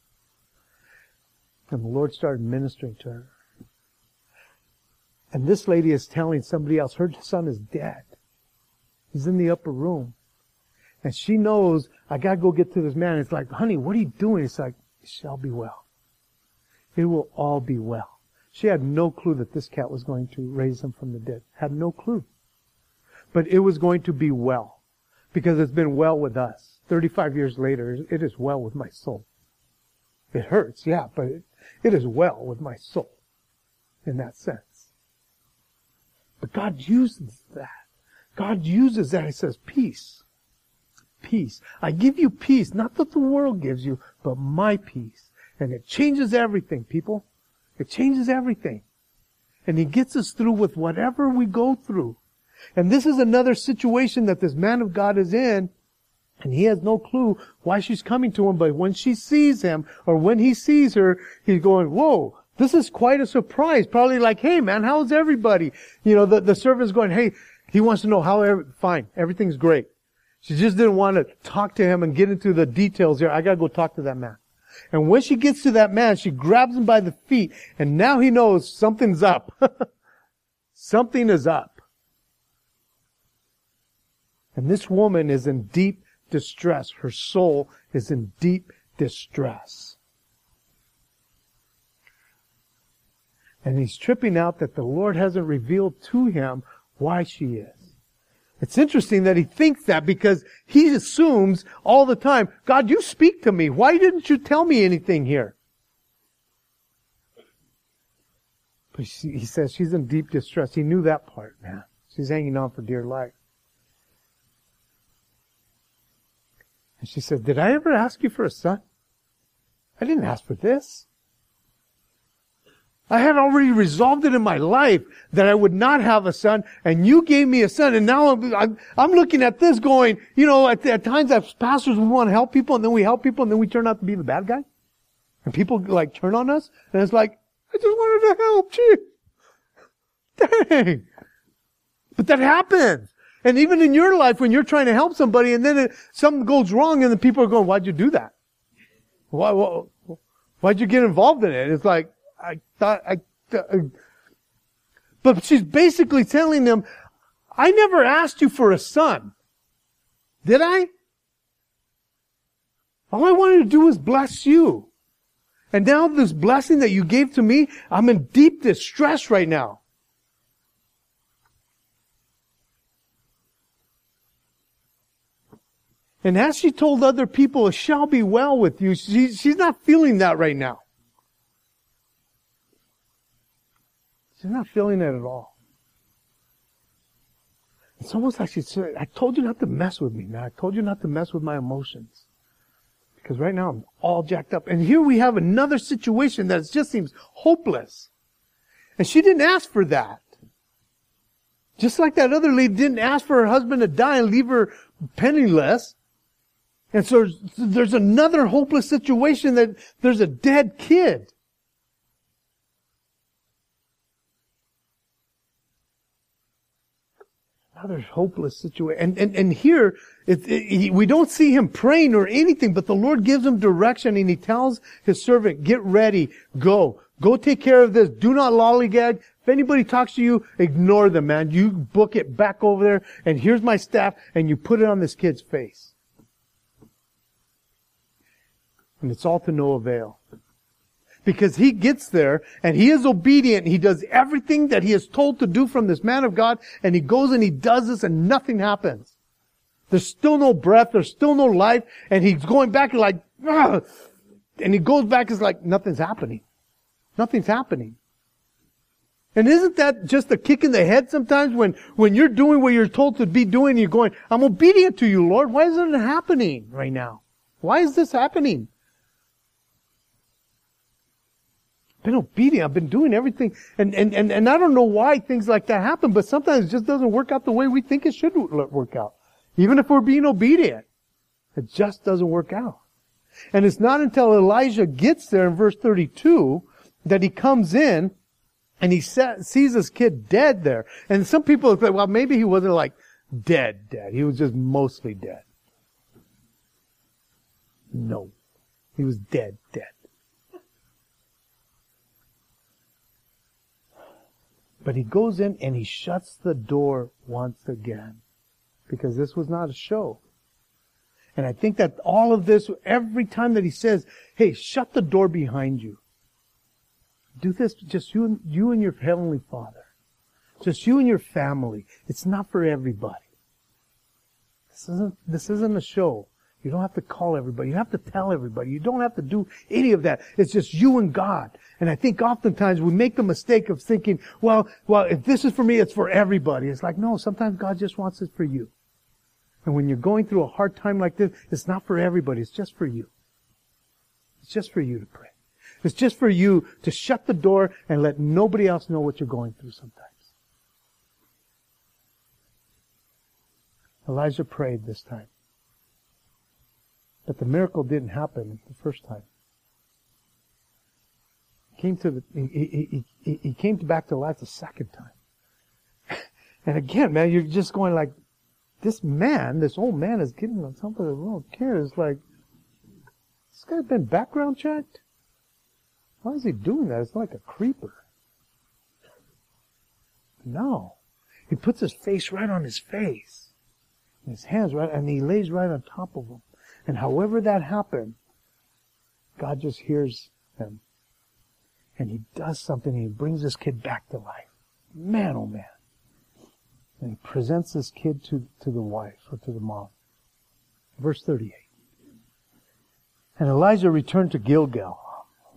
And the Lord started ministering to her. And this lady is telling somebody else, her son is dead. He's in the upper room. And she knows, I gotta go get to this man. It's like, honey, what are you doing? It's like, it shall be well. It will all be well. She had no clue that this cat was going to raise him from the dead. Had no clue. But it was going to be well because it's been well with us. 35 years later, it is well with my soul. It hurts, yeah, but it, it is well with my soul in that sense. But God uses that. God uses that. He says, peace. Peace. I give you peace, not that the world gives you, but my peace. And it changes everything, people. It changes everything. And He gets us through with whatever we go through. And this is another situation that this man of God is in, and he has no clue why she's coming to him, but when she sees him, or when he sees her, he's going, whoa, this is quite a surprise. Probably like, hey man, how's everybody? You know, the, the servant's going, hey, he wants to know how, every, fine, everything's great. She just didn't want to talk to him and get into the details here. I gotta go talk to that man. And when she gets to that man, she grabs him by the feet, and now he knows something's up. [laughs] Something is up. And this woman is in deep distress. Her soul is in deep distress. And he's tripping out that the Lord hasn't revealed to him why she is. It's interesting that he thinks that because he assumes all the time, God, you speak to me. Why didn't you tell me anything here? But he says she's in deep distress. He knew that part, man. She's hanging on for dear life. And she said, Did I ever ask you for a son? I didn't ask for this. I had already resolved it in my life that I would not have a son, and you gave me a son, and now I'm, I'm, I'm looking at this going, you know, at, at times as pastors we want to help people, and then we help people, and then we turn out to be the bad guy. And people like turn on us, and it's like, I just wanted to help, gee. [laughs] Dang. But that happens. And even in your life, when you're trying to help somebody and then it, something goes wrong and the people are going, why'd you do that? Why, why, why'd you get involved in it? It's like, I thought, I, uh, but she's basically telling them, I never asked you for a son. Did I? All I wanted to do was bless you. And now this blessing that you gave to me, I'm in deep distress right now. And as she told other people, it shall be well with you, she, she's not feeling that right now. She's not feeling it at all. It's almost like she said, I told you not to mess with me, man. I told you not to mess with my emotions. Because right now I'm all jacked up. And here we have another situation that just seems hopeless. And she didn't ask for that. Just like that other lady didn't ask for her husband to die and leave her penniless. And so there's another hopeless situation that there's a dead kid. Another hopeless situation. And, and, and here, it, it, we don't see him praying or anything, but the Lord gives him direction and he tells his servant, get ready, go. Go take care of this. Do not lollygag. If anybody talks to you, ignore them, man. You book it back over there and here's my staff and you put it on this kid's face. And it's all to no avail. Because he gets there and he is obedient. He does everything that he is told to do from this man of God and he goes and he does this and nothing happens. There's still no breath. There's still no life. And he's going back and like, and he goes back and like, nothing's happening. Nothing's happening. And isn't that just a kick in the head sometimes when, when you're doing what you're told to be doing, you're going, I'm obedient to you, Lord. Why isn't it happening right now? Why is this happening? Been obedient. I've been doing everything. And, and, and, and I don't know why things like that happen, but sometimes it just doesn't work out the way we think it should work out. Even if we're being obedient, it just doesn't work out. And it's not until Elijah gets there in verse 32 that he comes in and he sees this kid dead there. And some people say, well, maybe he wasn't like dead, dead. He was just mostly dead. No. He was dead, dead. But he goes in and he shuts the door once again. Because this was not a show. And I think that all of this, every time that he says, hey, shut the door behind you. Do this just you and, you and your heavenly father. Just you and your family. It's not for everybody. This isn't, this isn't a show. You don't have to call everybody. You have to tell everybody. You don't have to do any of that. It's just you and God. And I think oftentimes we make the mistake of thinking, well, well, if this is for me, it's for everybody. It's like, no, sometimes God just wants it for you. And when you're going through a hard time like this, it's not for everybody. It's just for you. It's just for you to pray. It's just for you to shut the door and let nobody else know what you're going through sometimes. Elijah prayed this time. But the miracle didn't happen the first time. He came to the, he, he, he, he came back to life the second time. [laughs] and again, man, you're just going like, this man, this old man is getting on top of the kid. It's like, this guy's been background checked? Why is he doing that? It's like a creeper. No. He puts his face right on his face. And his hands right, and he lays right on top of him. And however that happened, God just hears him. And he does something and he brings this kid back to life. Man, oh man. And he presents this kid to, to the wife or to the mom. Verse 38. And Elijah returned to Gilgal,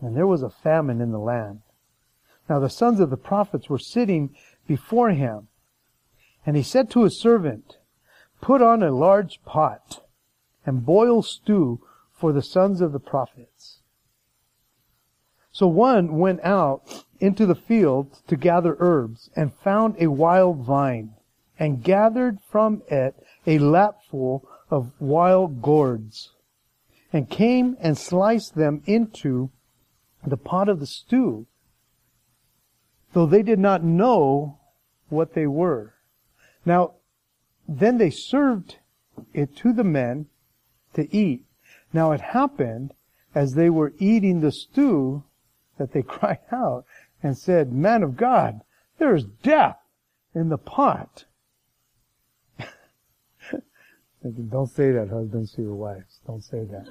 and there was a famine in the land. Now the sons of the prophets were sitting before him, and he said to his servant, Put on a large pot and boil stew for the sons of the prophets. So one went out into the field to gather herbs and found a wild vine and gathered from it a lapful of wild gourds and came and sliced them into the pot of the stew, though they did not know what they were. Now, then they served it to the men to eat. Now it happened as they were eating the stew that they [laughs] cried out and said, Man of God, there is death in the pot. [laughs] Don't say that, husbands to your wives. Don't say that.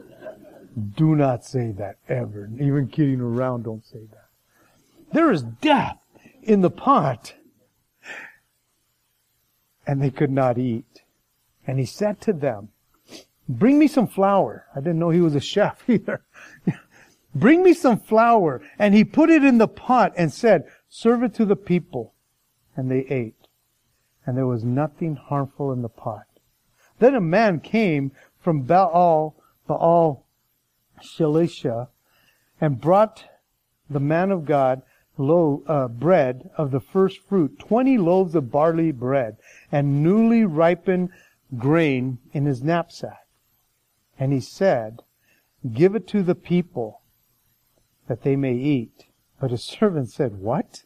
Do not say that ever. Even kidding around, don't say that. There is death in the pot. And they could not eat. And he said to them, bring me some flour. I didn't know he was a chef [laughs] either. bring me some flour. And he put it in the pot and said, serve it to the people. And they ate. And there was nothing harmful in the pot. Then a man came from Baal, Baal Shalisha, and brought the man of God lo, uh, bread of the first fruit, twenty loaves of barley bread, and newly ripened grain in his knapsack. And he said, Give it to the people, that they may eat. But his [laughs] servant said, What?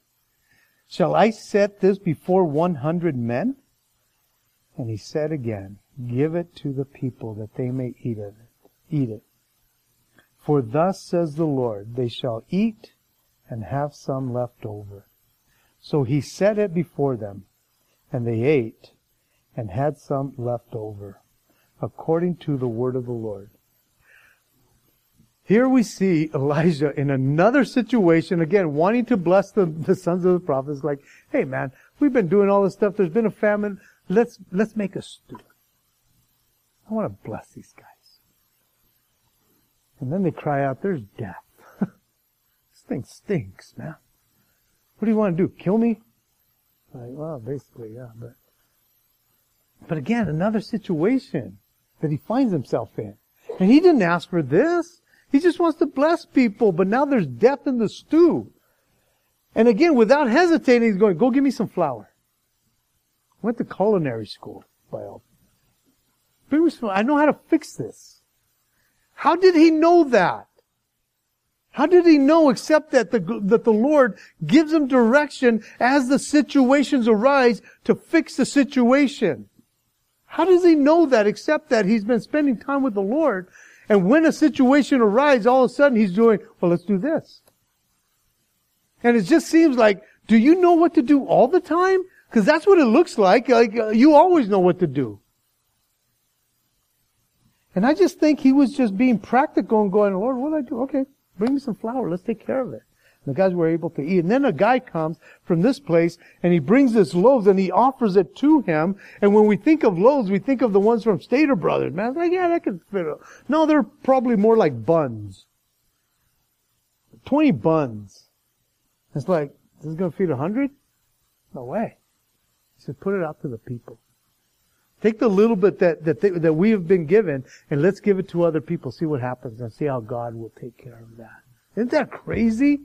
Shall I set this before one hundred men? And he said again, Give it to the people, that they may eat of it. Eat it. For thus says the Lord, they shall eat and have some left over. So he set it before them, and they ate and had some left over, according to the word of the Lord. Here we see Elijah in another situation, again, wanting to bless the, the sons of the prophets, like, hey man, we've been doing all this stuff, there's been a famine, let's, let's make a stew. I want to bless these guys. And then they cry out, there's death. [laughs] this thing stinks, man. What do you want to do? Kill me? Like, well, basically, yeah, but but again, another situation that he finds himself in. And he didn't ask for this. He just wants to bless people, but now there's death in the stew. And again, without hesitating, he's going, go give me some flour. Went to culinary school by all. I know how to fix this. How did he know that? How did he know except that the, that the Lord gives him direction as the situations arise to fix the situation? How does he know that except that he's been spending time with the Lord? And when a situation arises, all of a sudden he's doing, well, let's do this. And it just seems like, do you know what to do all the time? Because that's what it looks like. Like uh, you always know what to do. And I just think he was just being practical and going, Lord, what do I do? Okay, bring me some flour. Let's take care of it. The guys were able to eat. And then a guy comes from this place and he brings this loaves and he offers it to him. And when we think of loaves, we think of the ones from Stater Brothers. Man, like, yeah, that could fit. No, they're probably more like buns. 20 buns. It's like, this is going to feed a hundred? No way. He said, put it out to the people. Take the little bit that, that, they, that we have been given and let's give it to other people. See what happens and see how God will take care of that. Isn't that crazy?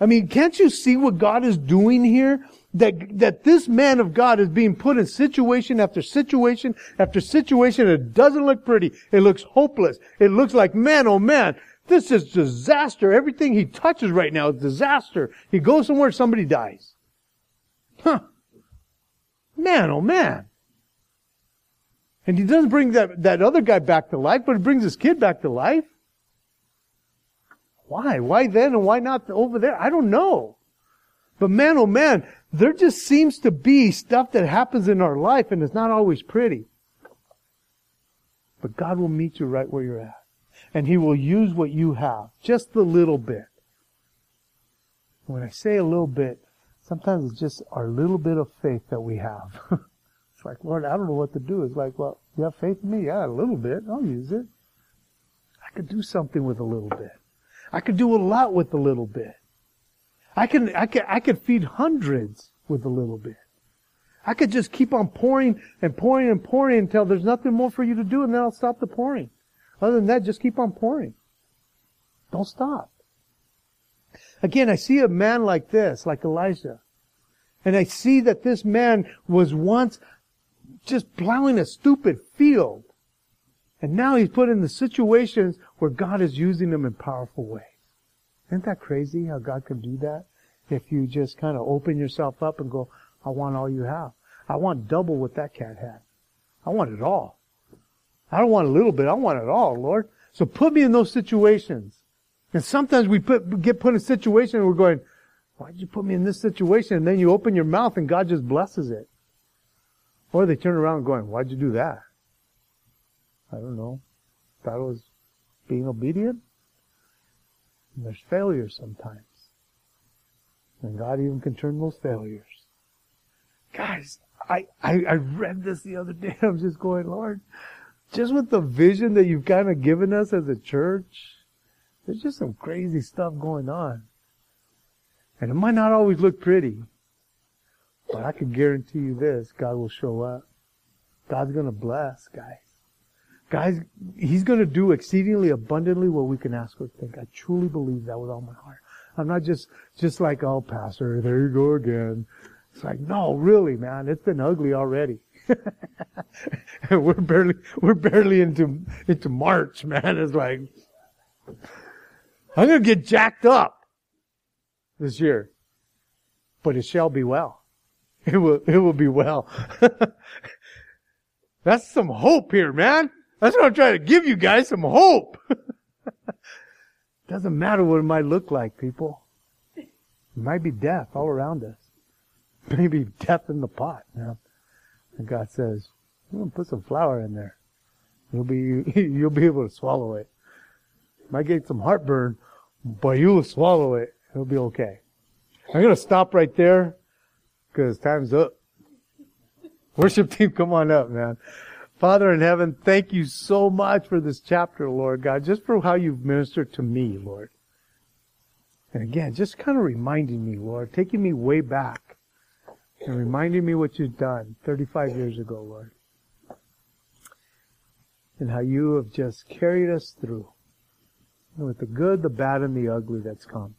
I mean, can't you see what God is doing here? That, that this man of God is being put in situation after situation after situation. It doesn't look pretty. It looks hopeless. It looks like, man, oh man, this is disaster. Everything he touches right now is disaster. He goes somewhere, somebody dies. Huh. Man, oh man. And he doesn't bring that, that other guy back to life, but he brings his kid back to life. Why? Why then and why not over there? I don't know. But man, oh man, there just seems to be stuff that happens in our life and it's not always pretty. But God will meet you right where you're at. And He will use what you have. Just a little bit. When I say a little bit, sometimes it's just our little bit of faith that we have. [laughs] it's like, Lord, I don't know what to do. It's like, well, you have faith in me? Yeah, a little bit. I'll use it. I could do something with a little bit. I could do a lot with a little bit. I can, I can, I could feed hundreds with a little bit. I could just keep on pouring and pouring and pouring until there's nothing more for you to do and then I'll stop the pouring. Other than that, just keep on pouring. Don't stop. Again, I see a man like this, like Elijah. And I see that this man was once just plowing a stupid field. And now he's put in the situations where God is using him in powerful ways. Isn't that crazy how God can do that? If you just kind of open yourself up and go, I want all you have. I want double what that cat had. I want it all. I don't want a little bit. I want it all, Lord. So put me in those situations. And sometimes we put, get put in a situation and we're going, why'd you put me in this situation? And then you open your mouth and God just blesses it. Or they turn around going, why'd you do that? I don't know. It was being obedient. And there's failures sometimes. And God even can turn those failures. Guys, I, I, I read this the other day. [laughs] I'm just going, Lord, just with the vision that you've kind of given us as a church, there's just some crazy stuff going on. And it might not always look pretty, but I can guarantee you this, God will show up. God's gonna bless, guys. Guys, He's gonna do exceedingly abundantly what we can ask or think. I truly believe that with all my heart. I'm not just, just like, oh, pastor, there you go again. It's like, no, really, man, it's been ugly already. [laughs] we're barely, we're barely into, into March, man. It's like, I'm gonna get jacked up this year. But it shall be well. It will, it will be well. [laughs] That's some hope here, man. That's what I'm trying to give you guys, some hope. [laughs] Doesn't matter what it might look like, people. It might be death all around us. [laughs] Maybe death in the pot. And God says, I'm gonna put some flour in there. You'll be, [laughs] you'll be able to swallow it. Might get some heartburn, but you'll swallow it. It'll be okay. I'm gonna stop right there, because time's up. Worship team, come on up, man. Father in heaven, thank you so much for this chapter, Lord God, just for how you've ministered to me, Lord. And again, just kind of reminding me, Lord, taking me way back and reminding me what you've done 35 years ago, Lord. And how you have just carried us through with the good, the bad, and the ugly that's come.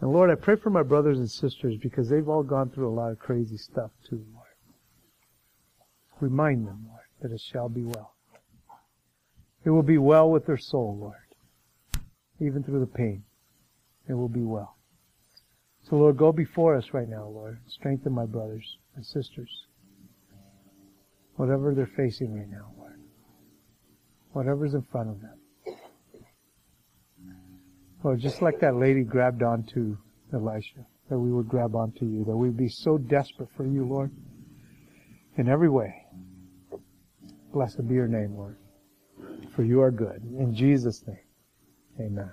And Lord, I pray for my brothers and sisters because they've all gone through a lot of crazy stuff too. Remind them, Lord, that it shall be well. It will be well with their soul, Lord. Even through the pain. It will be well. So Lord, go before us right now, Lord. Strengthen my brothers and sisters. Whatever they're facing right now, Lord. Whatever's in front of them. Lord, just like that lady grabbed onto Elisha, that we would grab onto you, that we'd be so desperate for you, Lord, in every way. Blessed be your name, Lord. For you are good. In Jesus' name, amen.